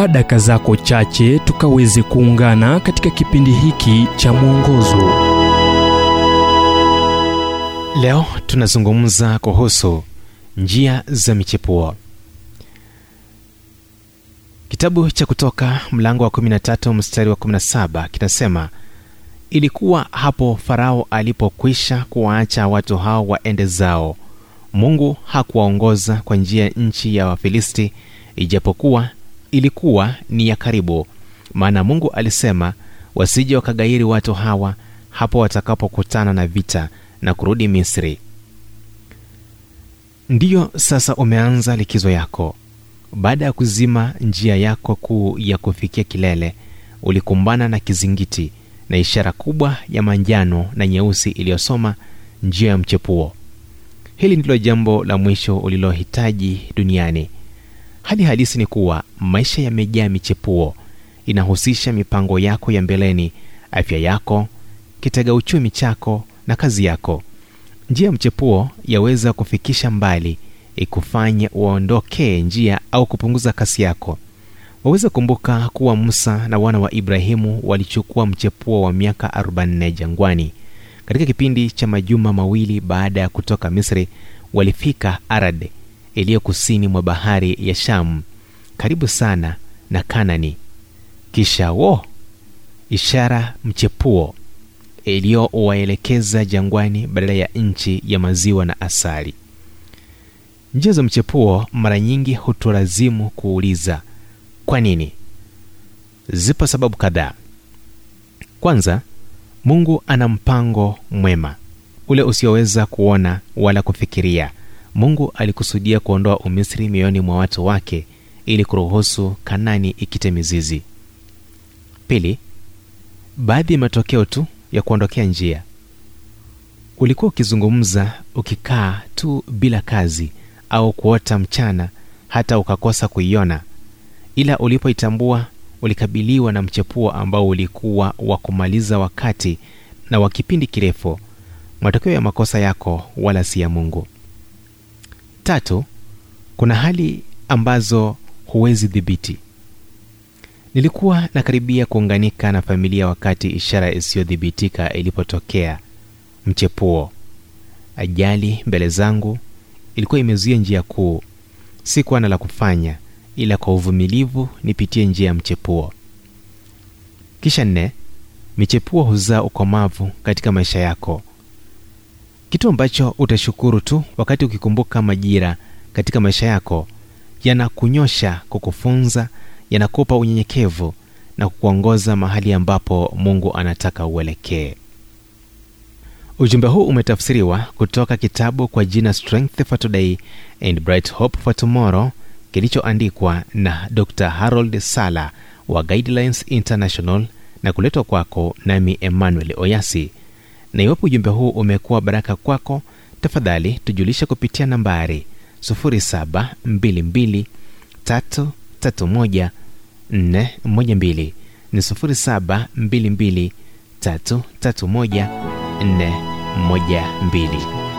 chukua daka zako chache tukaweze kuungana katika kipindi hiki cha mwongozo. Leo tunazungumza kuhusu njia za michepuo. Kitabu cha kutoka mlango wa 13 mstari wa 17 kinasema ilikuwa hapo farao alipokwisha kuwaacha watu hao waende zao. Mungu hakuwaongoza kwa njia nchi ya wafilisti ijapokuwa ilikuwa ni ya karibu. Maana mungu alisema wasije wakagairi watu hawa hapo watakapokutana na vita na kurudi misri. Ndiyo sasa umeanza likizo yako. Baada ya kuzima njia yako kuu ya kufikia kilele ulikumbana na kizingiti na ishara kubwa ya manjano na nyeusi iliyosoma njia ya mchepuo. Hili ndilo jambo la mwisho ulilohitaji duniani hali halisi ni kuwa maisha yamejaa michepuo. Inahusisha mipango yako ya mbeleni afya yako kitega uchumi chako na kazi yako. Njia ya mchepuo yaweza kufikisha mbali ikufanye uondokee njia au kupunguza kasi yako. Waweza kumbuka kuwa musa na wana wa ibrahimu walichukua mchepuo wa miaka 4 jangwani. Katika kipindi cha majuma mawili baada ya kutoka misri walifika arad iliyo kusini mwa bahari ya shamu karibu sana na kanani. Kisha wo ishara mchepuo iliyowaelekeza jangwani badala ya nchi ya maziwa na asali. Njia za mchepuo mara nyingi hutulazimu kuuliza kwa nini? Zipo sababu kadhaa. Kwanza mungu ana mpango mwema ule usioweza kuona wala kufikiria mungu alikusudia kuondoa umisri mioyoni mwa watu wake ili kuruhusu kanani ikite mizizi. Pili baadhi ya matokeo tu ya kuondokea njia. Ulikuwa ukizungumza ukikaa tu bila kazi au kuota mchana hata ukakosa kuiona. Ila ulipoitambua ulikabiliwa na mchepuo ambao ulikuwa wa kumaliza wakati na wa kipindi kirefu. Matokeo ya makosa yako wala si ya mungu tatu kuna hali ambazo huwezi dhibiti. Nilikuwa nakaribia kuunganika na familia wakati ishara isiyodhibitika ilipotokea mchepuo. Ajali mbele zangu ilikuwa imezuia njia kuu. Sikuwa na la kufanya ila kwa uvumilivu nipitie njia ya mchepuo. Kisha nne michepuo huzaa ukomavu katika maisha yako kitu ambacho utashukuru tu wakati ukikumbuka majira katika maisha yako yanakunyosha kukufunza yanakupa unyenyekevu na kukuongoza mahali ambapo mungu anataka uelekee. Ujumbe huu umetafsiriwa kutoka kitabu kwa jina strength for today and bright hope for tomorrow kilichoandikwa na dr harold sala wa guidelines international na kuletwa kwako nami emmanuel oyasi na iwapo ujumbe huu umekuwa baraka kwako tafadhali tujulishe kupitia nambari 722331412 ni 722 331 412